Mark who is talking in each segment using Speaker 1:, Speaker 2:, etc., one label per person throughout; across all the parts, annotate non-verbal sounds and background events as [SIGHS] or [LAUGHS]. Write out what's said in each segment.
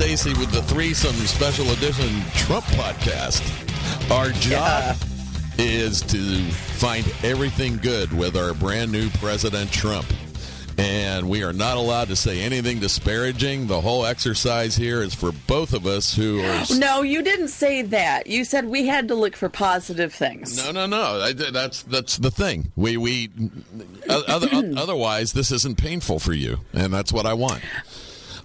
Speaker 1: Stacey with the threesome special edition Trump podcast. Our job is to find everything good with our brand new President Trump. And we are not allowed to say anything disparaging. The whole exercise here is for both of us who are.
Speaker 2: No, you didn't say that. You said we had to look for positive things.
Speaker 1: No, no, no. I, that's that's the thing. We we other, [CLEARS THROAT] otherwise this isn't painful for you, and that's what I want.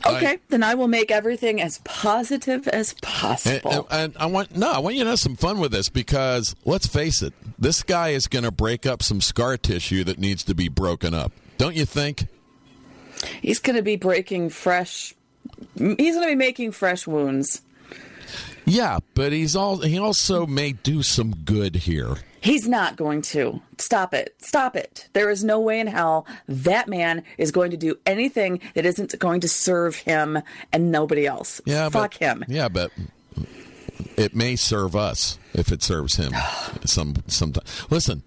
Speaker 2: Okay,
Speaker 1: I-
Speaker 2: then I will make everything as positive as possible.
Speaker 1: and, and I want no, I want you to have some fun with this because let's face it, this guy is going to break up some scar tissue that needs to be broken up. Don't you think?
Speaker 2: He's going to be breaking fresh. He's going to be making fresh wounds.
Speaker 1: Yeah, but he's all he also may do some good here.
Speaker 2: He's not going to. Stop it. Stop it. There is no way in hell that man is going to do anything that isn't going to serve him and nobody else.
Speaker 1: Yeah,
Speaker 2: Fuck
Speaker 1: but,
Speaker 2: him.
Speaker 1: Yeah, but it may serve us if it serves him. [SIGHS] some sometime. Listen,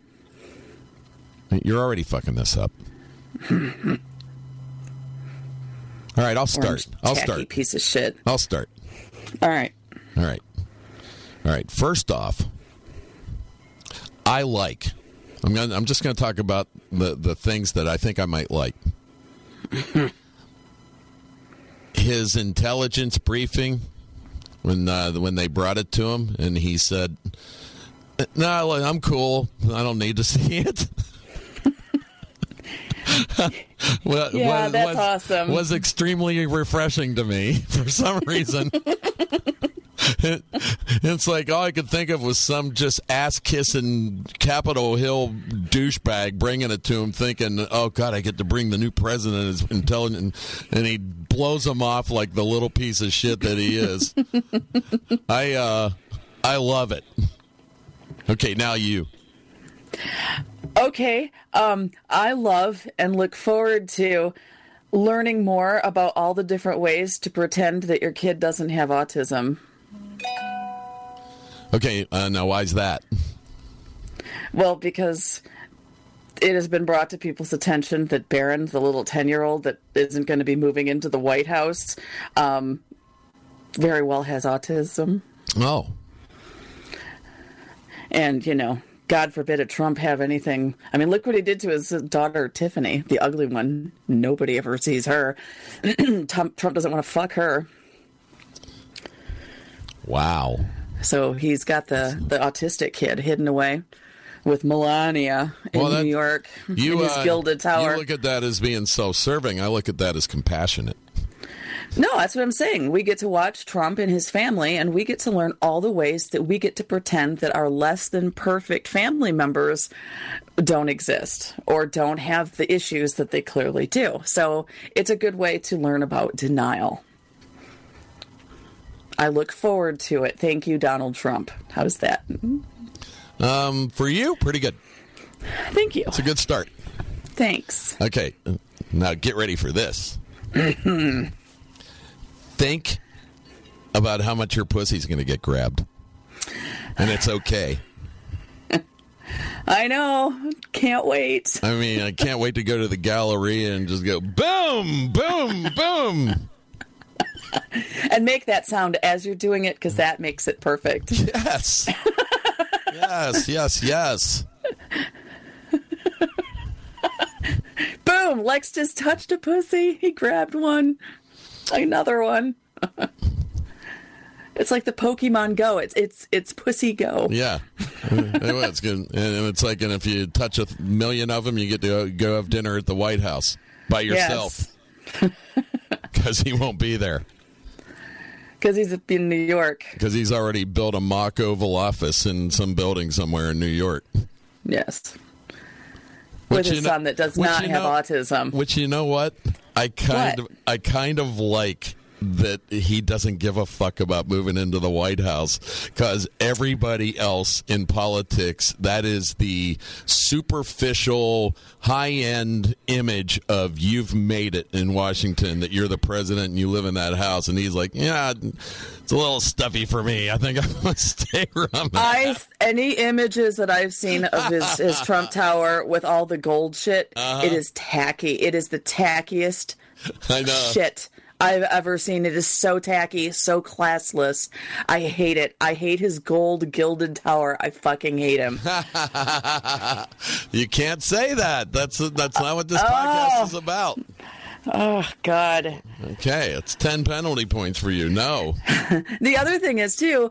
Speaker 1: you're already fucking this up. [LAUGHS] All right, I'll start. I'll start.
Speaker 2: Piece of shit.
Speaker 1: I'll start.
Speaker 2: All right.
Speaker 1: All right. All right. First off, I like. I'm going. I'm just going to talk about the the things that I think I might like. [LAUGHS] His intelligence briefing when uh, when they brought it to him, and he said, "No, I'm cool. I don't need to [LAUGHS] see it." [LAUGHS] Well,
Speaker 2: Yeah,
Speaker 1: was-
Speaker 2: that's
Speaker 1: was-
Speaker 2: awesome.
Speaker 1: Was extremely refreshing to me for some reason. It- [LAUGHS] it's like all I could think of was some just ass kissing Capitol Hill douchebag bringing it to him, thinking, "Oh God, I get to bring the new president as intelligent," and he blows him off like the little piece of shit that he is. [LAUGHS] I uh, I love it. Okay, now you.
Speaker 2: Okay. Um, I love and look forward to learning more about all the different ways to pretend that your kid doesn't have autism.
Speaker 1: Okay, uh, now is that?
Speaker 2: Well, because it has been brought to people's attention that Barron, the little 10 year old that isn't going to be moving into the White House, um, very well has autism.
Speaker 1: Oh,
Speaker 2: And, you know, God forbid a Trump have anything. I mean, look what he did to his daughter, Tiffany, the ugly one. Nobody ever sees her. [CLEARS THROAT] Trump doesn't want to fuck her.
Speaker 1: Wow.
Speaker 2: So he's got the, the autistic kid hidden away with Melania in
Speaker 1: Well, that-
Speaker 2: New York
Speaker 1: You
Speaker 2: in his
Speaker 1: uh,
Speaker 2: gilded tower.
Speaker 1: You look at that as being self-serving. I look at that as compassionate.
Speaker 2: No, that's what I'm saying. We get to watch Trump and his family, and we get to learn all the ways that we get to pretend that our less than perfect family members don't exist or don't have the issues that they clearly do. So it's a good way to learn about denial. I look forward to it. Thank you, Donald Trump. How's that?
Speaker 1: Um, for you, pretty good.
Speaker 2: Thank you.
Speaker 1: It's a good start.
Speaker 2: Thanks.
Speaker 1: Okay, now get ready for this. Think about how much your pussy's going to get grabbed, and it's okay.
Speaker 2: I know. Can't wait.
Speaker 1: I mean, I can't wait to go to the gallery and just go boom, boom, boom. [LAUGHS]
Speaker 2: And make that sound as you're doing it because that makes it perfect.
Speaker 1: Yes, yes, yes, yes. [LAUGHS]
Speaker 2: Boom! Lex just touched a pussy. He grabbed one. Another one. [LAUGHS] it's like the Pokemon Go. It's it's it's Pussy Go.
Speaker 1: Yeah, it's good, and it's like, and if you touch a million of them, you get to go have dinner at the White House by yourself because he won't be there
Speaker 2: Because he's in New York.
Speaker 1: because he's already built a mock Oval Office in some building somewhere in New York.
Speaker 2: Yes.
Speaker 1: Which
Speaker 2: With his
Speaker 1: know-
Speaker 2: son that does not have
Speaker 1: know-
Speaker 2: autism.
Speaker 1: Which you know what? I kind
Speaker 2: What?
Speaker 1: of I kind of like that he doesn't give a fuck about moving into the White House because everybody else in politics that is the superficial high end image of you've made it in Washington that you're the president and you live in that house and he's like yeah it's a little stuffy for me I think I'm gonna [LAUGHS] stay where I'm.
Speaker 2: I any images that I've seen of his, his [LAUGHS] Trump Tower with all the gold shit,
Speaker 1: Uh-huh.
Speaker 2: it is tacky. It is the tackiest [LAUGHS]
Speaker 1: I know
Speaker 2: shit I've ever seen. It is so tacky, so classless. I hate it. I hate his gold gilded tower. I fucking hate him. [LAUGHS]
Speaker 1: you can't say that. That's that's not what this podcast is about.
Speaker 2: Oh God.
Speaker 1: Okay, it's ten penalty points for you. No. [LAUGHS]
Speaker 2: The other thing is too,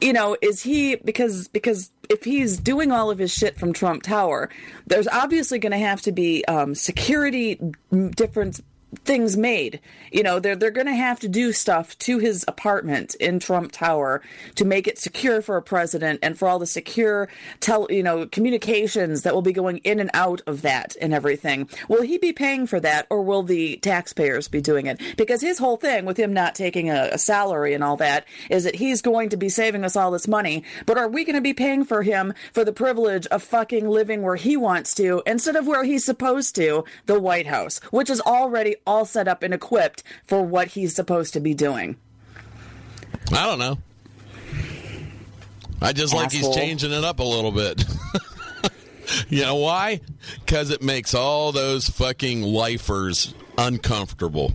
Speaker 2: you know, is he because because if he's doing all of his shit from Trump Tower, there's obviously going to have to be um, security different things made. You know, they're they're going to have to do stuff to his apartment in Trump Tower to make it secure for a president and for all the secure tel, you know, communications that will be going in and out of that and everything. Will he be paying for that or will the taxpayers be doing it? Because his whole thing with him not taking a, a salary and all that is that he's going to be saving us all this money, but are we going to be paying for him for the privilege of fucking living where he wants to instead of where he's supposed to, the White House, which is already all set up and equipped for what he's supposed to be doing.
Speaker 1: I don't know. I just like he's changing it up a little bit. [LAUGHS] you know why? Because it makes all those fucking lifers uncomfortable.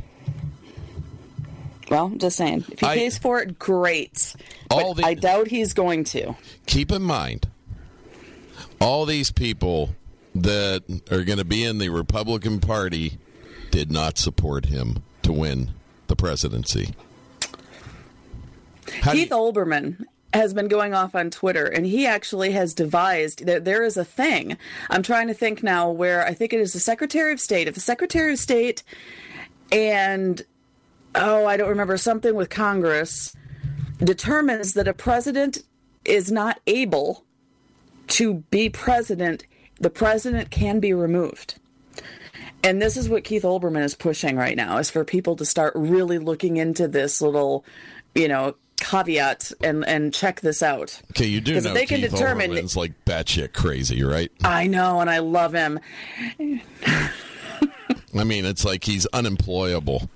Speaker 2: Well, just saying. If he
Speaker 1: I-
Speaker 2: pays for it, great.
Speaker 1: All
Speaker 2: But
Speaker 1: the-
Speaker 2: I doubt he's going to.
Speaker 1: Keep in mind, all these people that are going to be in the Republican Party did not support him to win the presidency. How
Speaker 2: Keith
Speaker 1: you-
Speaker 2: Olbermann has been going off on Twitter, and he actually has devised that There is a thing. I'm trying to think now where I think it is the Secretary of State. If the Secretary of State and oh, I don't remember something with Congress determines that a president is not able to be president, the president can be removed. And this is what Keith Olbermann is pushing right now is for people to start really looking into this little, you know, caveat and and check this out.
Speaker 1: Okay, you do know
Speaker 2: they can
Speaker 1: Keith
Speaker 2: determine-
Speaker 1: Olbermann's like batshit crazy, right?
Speaker 2: I know and I love him.
Speaker 1: I mean, it's like he's unemployable.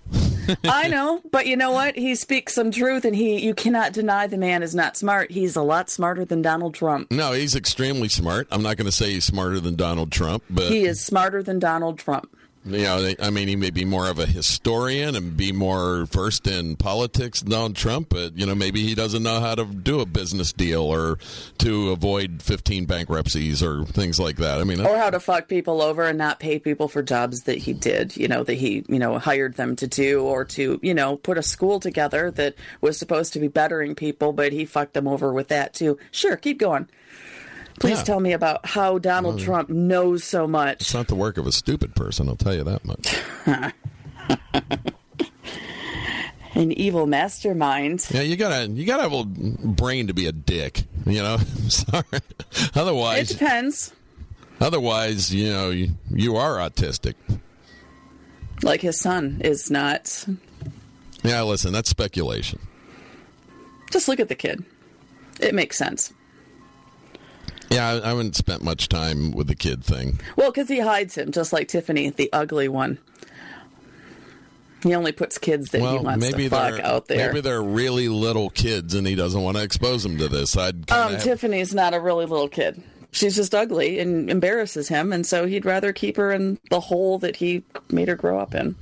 Speaker 1: [LAUGHS]
Speaker 2: I know, but you know what? He speaks some truth and he you cannot deny the man is not smart. He's a lot smarter than Donald Trump.
Speaker 1: No, he's extremely smart. I'm not going to say he's smarter than Donald Trump, but
Speaker 2: He is smarter than Donald Trump.
Speaker 1: You know, I mean, he may be more of a historian and be more versed in politics than Donald Trump, but you know, maybe he doesn't know how to do a business deal or to avoid 15 bankruptcies or things like that. I mean,
Speaker 2: Or how to fuck people over and not pay people for jobs that he did, you know, that he, you know, hired them to do or to, you know, put a school together that was supposed to be bettering people, but he fucked them over with that too. Sure, keep going. Please
Speaker 1: Yeah.
Speaker 2: tell me about how Donald Trump knows so much.
Speaker 1: it's not the work of a stupid person. I'll tell you that much. [LAUGHS]
Speaker 2: An evil mastermind.
Speaker 1: Yeah, you gotta you gotta have a brain to be a dick. You know, [LAUGHS] sorry. Otherwise, it
Speaker 2: depends.
Speaker 1: otherwise, you know, you, you are autistic.
Speaker 2: Like his son is not.
Speaker 1: Yeah, listen, that's speculation.
Speaker 2: Just look at the kid. It makes sense.
Speaker 1: Yeah, I, I haven't spent much time with the kid thing.
Speaker 2: Well, because he hides him, just like Tiffany, the ugly one. He only puts kids that he wants
Speaker 1: maybe
Speaker 2: to fuck out there.
Speaker 1: maybe they're really little kids, and he doesn't want to expose them to this. I'd
Speaker 2: Um,
Speaker 1: have-
Speaker 2: Tiffany's not a really little kid. She's just ugly and embarrasses him, and so he'd rather keep her in the hole that he made her grow up in.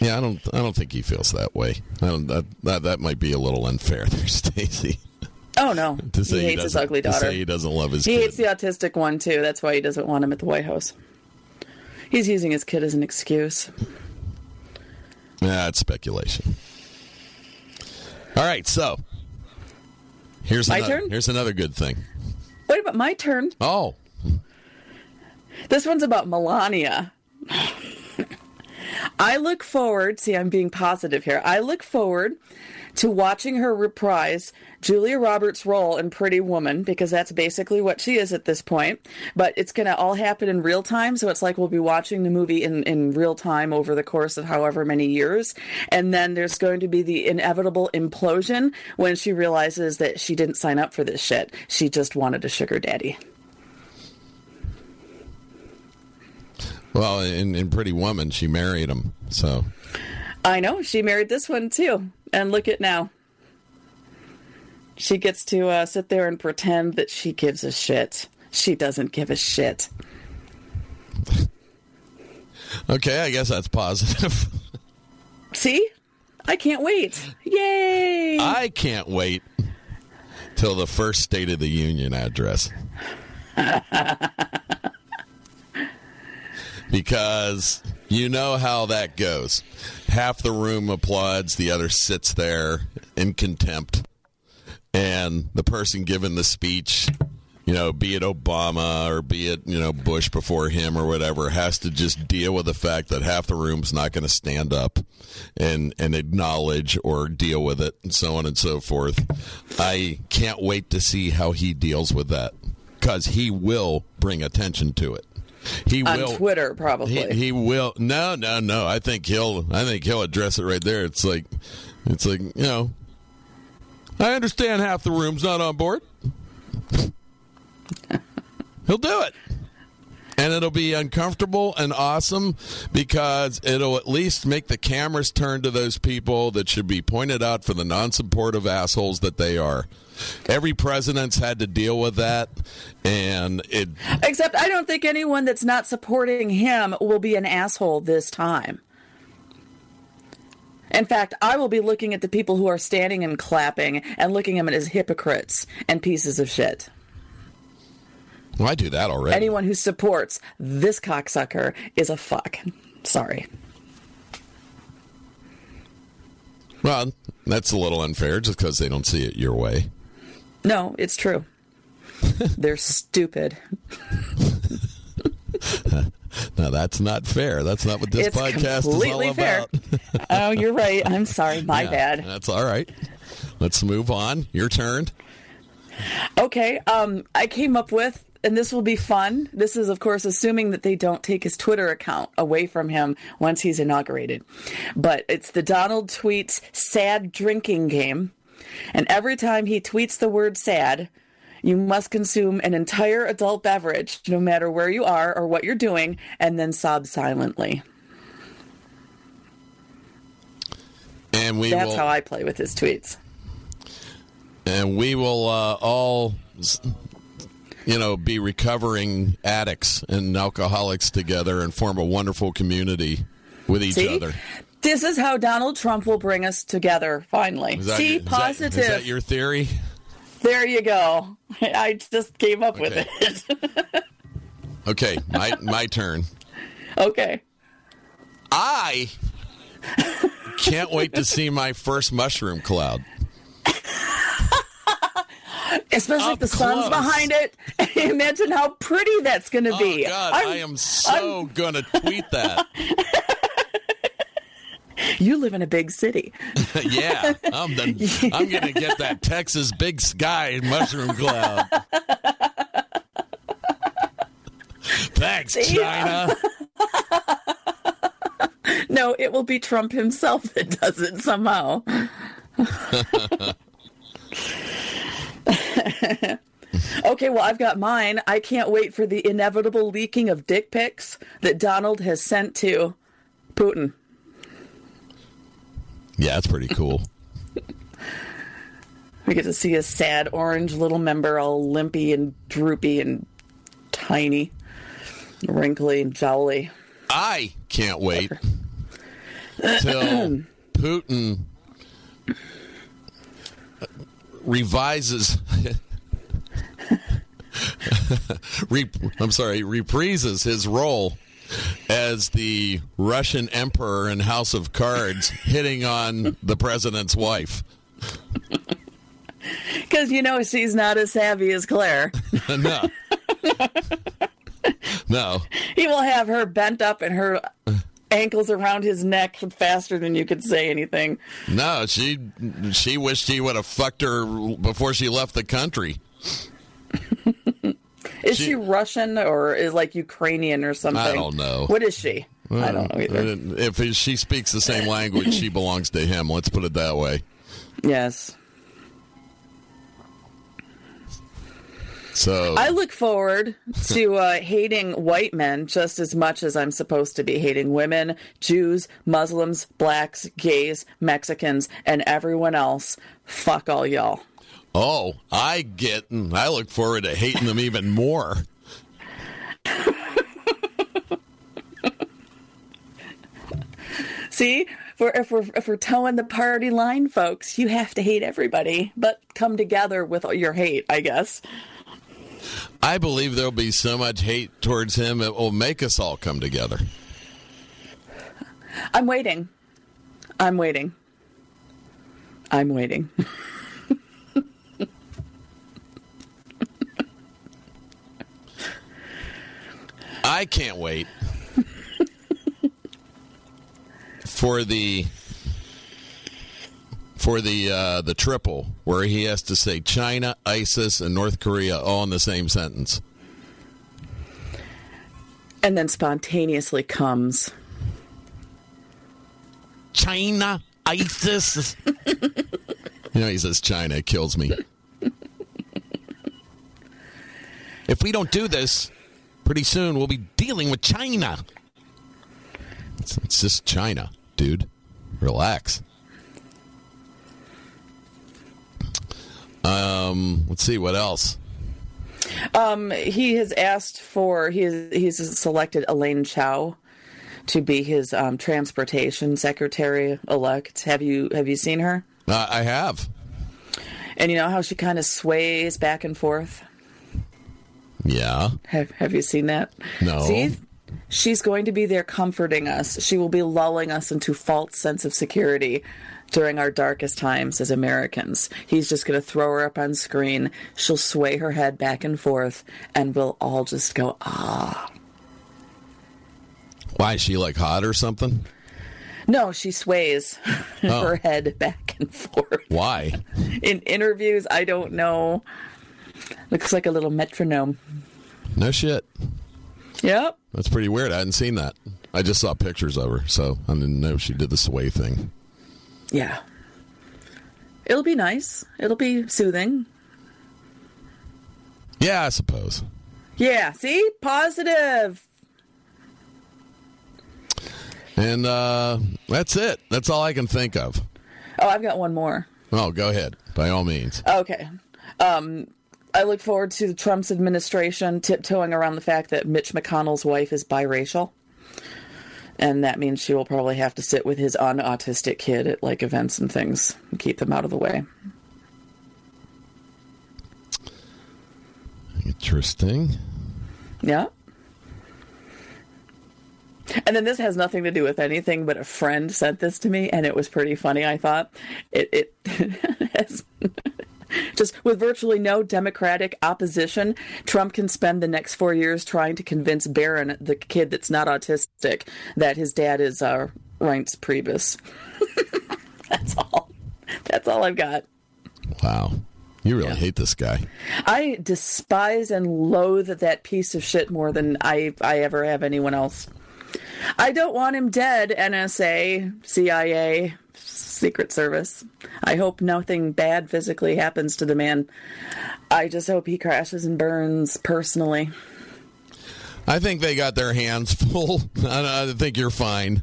Speaker 1: yeah, I don't I don't think he feels that way. I don't that that, that might be a little unfair there, [LAUGHS] Stacey.
Speaker 2: Oh no,
Speaker 1: To say
Speaker 2: he hates his ugly
Speaker 1: to
Speaker 2: daughter.
Speaker 1: say he doesn't love his
Speaker 2: He
Speaker 1: kid.
Speaker 2: hates the autistic one too. That's why he doesn't want him at the White House. He's using his kid as an excuse.
Speaker 1: That's speculation. All right, so here's
Speaker 2: My
Speaker 1: another,
Speaker 2: turn?
Speaker 1: here's another good thing.
Speaker 2: Wait about my turn.
Speaker 1: Oh,
Speaker 2: This one's about Melania. I look forward, see, I'm being positive here. I look forward to watching her reprise Julia Roberts' role in Pretty Woman because that's basically what she is at this point. But it's going to all happen in real time. So it's like we'll be watching the movie in, in real time over the course of however many years. And then there's going to be the inevitable implosion when she realizes that she didn't sign up for this shit. She just wanted a sugar daddy.
Speaker 1: well, in, in Pretty Woman, she married him. So
Speaker 2: I know. She married this one too. And look at now. She gets to uh, sit there and pretend that she gives a shit. She doesn't give a shit.
Speaker 1: Okay, I guess that's positive. [LAUGHS]
Speaker 2: See? I can't wait. Yay!
Speaker 1: I can't wait till the first State of the Union address. [LAUGHS] because you know how that goes. Half the room applauds, the other sits there in contempt. And the person giving the speech, you know, be it Obama or be it, you know, Bush before him or whatever, has to just deal with the fact that half the room's not going to stand up and, and acknowledge or deal with it and so on and so forth. I can't wait to see how he deals with that because he will bring attention to it. He
Speaker 2: On
Speaker 1: will
Speaker 2: Twitter, probably.
Speaker 1: he, he will. No, no, no. I think he'll. I think he'll address it right there. It's like, it's like you know. I understand half the room's not on board. [LAUGHS] he'll do it, and it'll be uncomfortable and awesome because it'll at least make the cameras turn to those people that should be pointed out for the non-supportive assholes that they are. Every president's had to deal with that, and it
Speaker 2: Except I don't think anyone that's not supporting him will be an asshole this time. In fact, I will be looking at the people who are standing and clapping and looking at them as hypocrites and pieces of shit.
Speaker 1: Well, I do that already.
Speaker 2: Anyone who supports this cocksucker is a fuck. Sorry.
Speaker 1: Well, that's a little unfair just because they don't see it your way.
Speaker 2: No, it's true. [LAUGHS] They're stupid. [LAUGHS]
Speaker 1: Now, that's not fair. That's not what this
Speaker 2: it's
Speaker 1: podcast is all
Speaker 2: fair.
Speaker 1: about. [LAUGHS]
Speaker 2: oh, you're right. I'm sorry. My
Speaker 1: Yeah,
Speaker 2: bad.
Speaker 1: That's all right. Let's move on. Your turn.
Speaker 2: Okay, um, I came up with, and this will be fun. This is, of course, assuming that they don't take his Twitter account away from him once he's inaugurated. But it's the Donald tweets sad drinking game. And every time he tweets the word sad, you must consume an entire adult beverage, no matter where you are or what you're doing, and then sob silently.
Speaker 1: And we
Speaker 2: That's
Speaker 1: will
Speaker 2: how I play with his tweets.
Speaker 1: and we will uh, all you know be recovering addicts and alcoholics together and form a wonderful community with each
Speaker 2: See?
Speaker 1: other.
Speaker 2: This is how Donald Trump will bring us together, finally.
Speaker 1: That
Speaker 2: See,
Speaker 1: is
Speaker 2: positive.
Speaker 1: is that your theory?
Speaker 2: There you go. [LAUGHS] I just came up with it. [LAUGHS]
Speaker 1: Okay, my my turn.
Speaker 2: okay.
Speaker 1: I can't wait to see my first mushroom cloud.
Speaker 2: Especially
Speaker 1: Up
Speaker 2: if the sun's behind it. [LAUGHS] Imagine how pretty that's going to
Speaker 1: Oh
Speaker 2: be.
Speaker 1: God,
Speaker 2: I'm-
Speaker 1: I am so gonna tweet that. [LAUGHS]
Speaker 2: You live in a big city. [LAUGHS]
Speaker 1: yeah, I'm the, I'm gonna get that Texas big sky mushroom cloud. Thanks, China.
Speaker 2: No, it will be Trump himself that does it somehow. [LAUGHS] okay, well, I've got mine. I can't wait for the inevitable leaking of dick pics that Donald has sent to Putin.
Speaker 1: Yeah, that's pretty cool. [LAUGHS]
Speaker 2: We get to see a sad orange little member, all limpy and droopy and tiny, wrinkly and jowly.
Speaker 1: I can't wait till [CLEARS THROAT] Putin revises. [LAUGHS] Re, I'm sorry, reprises his role as the Russian emperor in House of Cards, hitting on the president's wife. [LAUGHS]
Speaker 2: Because, you know, she's not as savvy as Claire. [LAUGHS]
Speaker 1: no, no.
Speaker 2: he will have her bent up and her ankles around his neck faster than you could say anything.
Speaker 1: No, she she wished he would have fucked her before she left the country. [LAUGHS]
Speaker 2: Is
Speaker 1: She-
Speaker 2: she, Russian or is like Ukrainian or something?
Speaker 1: I don't know.
Speaker 2: What is she? I don't know either.
Speaker 1: If she speaks the same language, she belongs to him. Let's put it that way.
Speaker 2: Yes.
Speaker 1: So
Speaker 2: I look forward to uh, hating white men just as much as I'm supposed to be hating women, Jews, Muslims, blacks, gays, Mexicans, and everyone else. Fuck all y'all.
Speaker 1: Oh, I get. and I look forward to hating them even more.
Speaker 2: See, if we're, if we're if we're towing the party line, folks, you have to hate everybody, but come together with your hate, I guess.
Speaker 1: I believe there'll be so much hate towards him it will make us all come together.
Speaker 2: I'm waiting. I'm waiting. I'm waiting. [LAUGHS]
Speaker 1: I can't wait for the for the uh, the triple where he has to say China, ISIS, and North Korea all in the same sentence.
Speaker 2: And then spontaneously comes
Speaker 1: China, ISIS. [LAUGHS] you know, he says China. It kills me. [LAUGHS] if we don't do this, pretty soon we'll be dealing with China. It's, it's just China, dude. Relax. Um, let's see what else.
Speaker 2: Um, he has asked for he has, he's selected Elaine Chao to be his um, transportation secretary elect. Have you have you seen her?
Speaker 1: Uh, I have.
Speaker 2: And you know how she kind of sways back and forth.
Speaker 1: Yeah.
Speaker 2: Have Have you seen that?
Speaker 1: No.
Speaker 2: See, she's going to be there comforting us. She will be lulling us into false sense of security during our darkest times as Americans. He's just going to throw her up on screen. She'll sway her head back and forth, and we'll all just go ah.
Speaker 1: Why is she like hot or something?
Speaker 2: No, she sways [LAUGHS]
Speaker 1: Oh.
Speaker 2: her head back and forth.
Speaker 1: Why?
Speaker 2: In interviews, I don't know. Looks like a little metronome.
Speaker 1: No shit.
Speaker 2: Yep.
Speaker 1: That's pretty weird. I hadn't seen that. I just saw pictures of her, so I didn't know she did the sway thing.
Speaker 2: Yeah. It'll be nice. It'll be soothing.
Speaker 1: Yeah, I suppose.
Speaker 2: Yeah, see? Positive.
Speaker 1: And uh, that's it. That's all I can think of.
Speaker 2: Oh, I've got one more.
Speaker 1: Oh, go ahead, by all means.
Speaker 2: Okay. Um, I look forward to Trump's administration tiptoeing around the fact that Mitch McConnell's wife is biracial. And that means she will probably have to sit with his unautistic kid at like events and things and keep them out of the way.
Speaker 1: Interesting.
Speaker 2: Yeah. And then this has nothing to do with anything, but a friend sent this to me, and it was pretty funny. I thought it it [LAUGHS] has just with virtually no Democratic opposition, Trump can spend the next four years trying to convince Barron, the kid that's not autistic, that his dad is uh, Reince Priebus. [LAUGHS] that's all. That's all I've got.
Speaker 1: Wow. You really
Speaker 2: Yeah.
Speaker 1: hate this guy.
Speaker 2: I despise and loathe that piece of shit more than I I ever have anyone else. I don't want him dead, NSA, CIA, Secret Service. I hope nothing bad physically happens to the man. I just hope he crashes and burns personally.
Speaker 1: I think they got their hands full. [LAUGHS] I, think you're fine.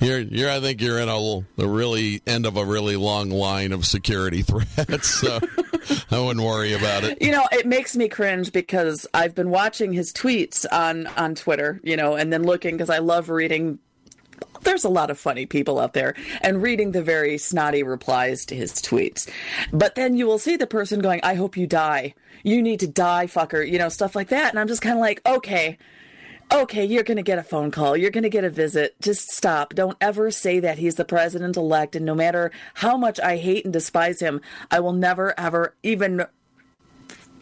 Speaker 1: You're, you're. I think you're in a the really end of a really long line of security [LAUGHS] threats. So I wouldn't worry about it.
Speaker 2: You know, it makes me cringe because I've been watching his tweets on on Twitter, you know, and then looking because I love reading. There's a lot of funny people out there, and reading the very snotty replies to his tweets. But then you will see the person going, "I hope you die. You need to die, fucker," you know, stuff like that. And I'm just kind of like, okay. Okay, you're going to get a phone call. You're going to get a visit. Just stop. Don't ever say that he's the president elect. And no matter how much I hate and despise him, I will never, ever even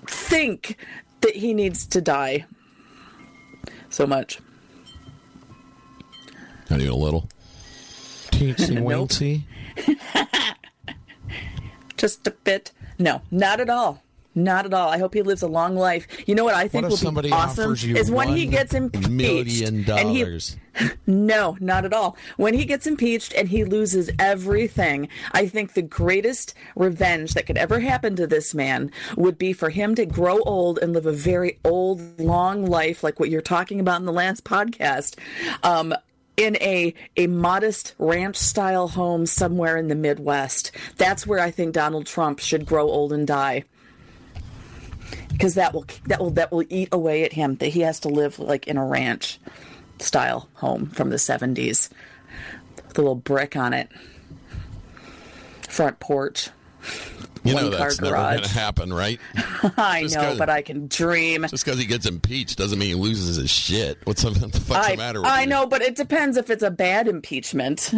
Speaker 2: think that he needs to die so much.
Speaker 1: Not even a little. Teensy [LAUGHS]
Speaker 2: Nope.
Speaker 1: weensy. [LAUGHS]
Speaker 2: Just a bit. No, not at all. Not at all. I hope he lives a long life. You know what I think
Speaker 1: What
Speaker 2: will
Speaker 1: somebody
Speaker 2: be awesome
Speaker 1: offers you
Speaker 2: is when he gets impeached
Speaker 1: million
Speaker 2: and he
Speaker 1: dollars? [LAUGHS]
Speaker 2: No, not at all. When he gets impeached and he loses everything, I think the greatest revenge that could ever happen to this man would be for him to grow old and live a very old, long life, like what you're talking about in the last podcast. Um, in a a modest ranch style home somewhere in the Midwest. That's where I think Donald Trump should grow old and die. Because that will that will that will eat away at him that he has to live like in a ranch. style home from the 70s. The little brick on it. Front porch.
Speaker 1: You
Speaker 2: One
Speaker 1: know
Speaker 2: car
Speaker 1: that's never
Speaker 2: garage.
Speaker 1: going [LAUGHS] to happen, right?
Speaker 2: I
Speaker 1: Just
Speaker 2: know, but I can dream.
Speaker 1: Just because he gets impeached doesn't mean he loses his shit. What's the, [LAUGHS] what the fuck's
Speaker 2: I,
Speaker 1: the matter with
Speaker 2: I
Speaker 1: you?
Speaker 2: know, but it depends if it's a bad impeachment.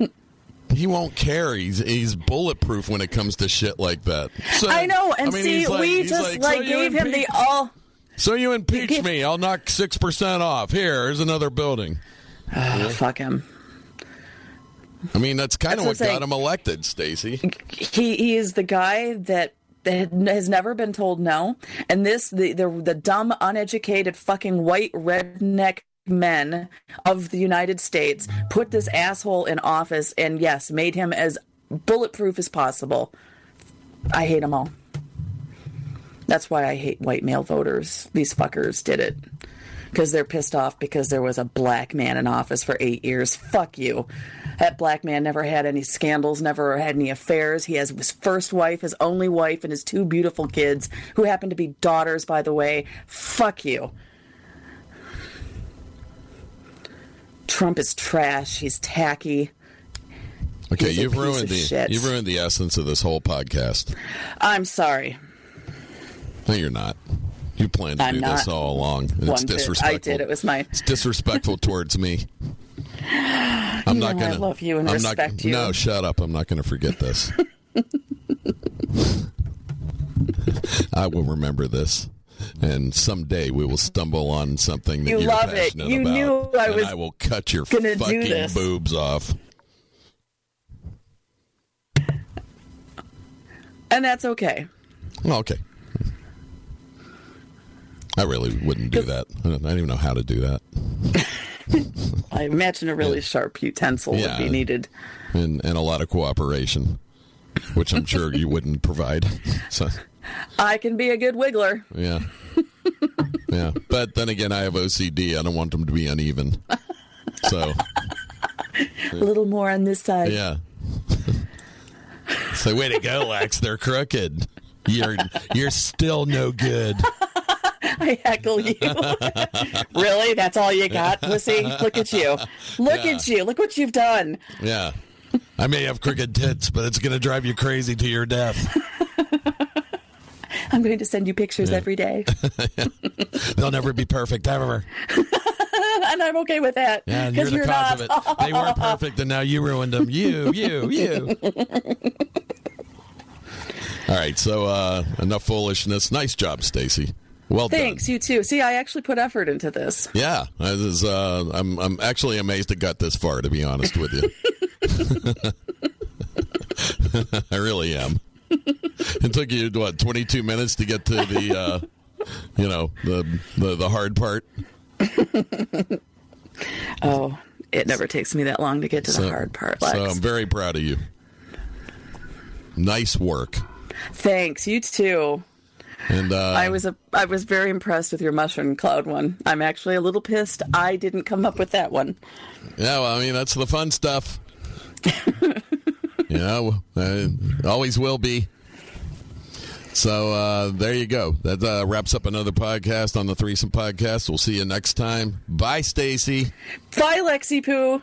Speaker 2: [LAUGHS]
Speaker 1: He won't care. He's he's bulletproof when it comes to shit like that. So,
Speaker 2: I know, and
Speaker 1: I mean,
Speaker 2: see,
Speaker 1: like-
Speaker 2: we just like,
Speaker 1: "So
Speaker 2: gave him the all.
Speaker 1: So you impeach me? I'll knock six percent off. Here, here's another building.
Speaker 2: Ah, fuck him.
Speaker 1: I mean, that's kind of what
Speaker 2: what
Speaker 1: got him elected, Stacey.
Speaker 2: He he is the guy that that has never been told no, and this the the, the dumb, uneducated, fucking white redneck men of the United States put this asshole in office, and yes, made him as bulletproof as possible. I hate them all. That's why I hate white male voters. These fuckers did it. Because they're pissed off because there was a black man in office for eight years. Fuck you. That black man never had any scandals, never had any affairs. He has his first wife, his only wife, and his two beautiful kids, who happen to be daughters, by the way. Fuck you. Trump is trash. He's tacky.
Speaker 1: Okay,
Speaker 2: He's
Speaker 1: you've ruined the
Speaker 2: shit.
Speaker 1: you've ruined the essence of this whole podcast.
Speaker 2: I'm sorry.
Speaker 1: No, you're not. You planned to
Speaker 2: I'm
Speaker 1: do this all along. And it's
Speaker 2: bit.
Speaker 1: disrespectful.
Speaker 2: I did. It was my.
Speaker 1: It's disrespectful towards me. [SIGHS] I'm
Speaker 2: You
Speaker 1: not gonna.
Speaker 2: love you and
Speaker 1: I'm
Speaker 2: respect
Speaker 1: not,
Speaker 2: you.
Speaker 1: No, shut up. I'm not going to forget this. [LAUGHS] [LAUGHS] I will remember this, and someday we will stumble on something that
Speaker 2: You
Speaker 1: are
Speaker 2: love it.
Speaker 1: passionate
Speaker 2: You
Speaker 1: about,
Speaker 2: knew I
Speaker 1: and
Speaker 2: was
Speaker 1: I will cut your fucking boobs off.
Speaker 2: And that's okay.
Speaker 1: Well, okay. I really wouldn't do that. I don't, I don't even know how to do that. [LAUGHS]
Speaker 2: I imagine a really sharp utensil
Speaker 1: Yeah.
Speaker 2: would be needed.
Speaker 1: and and a lot of cooperation, which I'm sure you wouldn't provide. [LAUGHS] So
Speaker 2: I can be a good wiggler.
Speaker 1: yeah, [LAUGHS] yeah. But then again, I have OCD. I don't want them to be uneven. So
Speaker 2: A little more on this side.
Speaker 1: yeah. So way to go, Lex. They're crooked. You're you're still no good. [LAUGHS]
Speaker 2: I heckle you. [LAUGHS] really? That's all you got, pussy? Look at you. Look
Speaker 1: Yeah.
Speaker 2: at you. Look what you've done.
Speaker 1: Yeah. I may have crooked tits, but it's going to drive you crazy to your death.
Speaker 2: I'm going to send you pictures every day. [LAUGHS]
Speaker 1: They'll never be perfect ever. [LAUGHS]
Speaker 2: and I'm okay with that.
Speaker 1: Yeah, you're the
Speaker 2: you're
Speaker 1: cause
Speaker 2: not.
Speaker 1: of it. They weren't perfect, and now you ruined them. You, you, you. [LAUGHS] All right, so uh, enough foolishness. Nice job, Stacey. Well
Speaker 2: Thanks,
Speaker 1: done.
Speaker 2: you too. See, I actually put effort into this.
Speaker 1: Yeah, I was, uh, I'm I'm actually amazed it got this far. To be honest with you, I really am. [LAUGHS] It took you what 22 minutes to get to the, uh, you know, the the, the hard part. [LAUGHS]
Speaker 2: Oh, it never takes me that long to get to
Speaker 1: So-
Speaker 2: the hard part, Lex.
Speaker 1: So I'm very proud of you. Nice work.
Speaker 2: Thanks, you too.
Speaker 1: And uh,
Speaker 2: I was a, I was very impressed with your mushroom cloud one. I'm actually a little pissed I didn't come up with that one.
Speaker 1: Yeah, well, I mean that's the fun stuff. [LAUGHS] know, uh, always will be. So uh, there you go. That uh, wraps up another podcast on the Threesome Podcast. We'll see you next time. Bye, Stacey.
Speaker 2: Bye, Lexi Poo.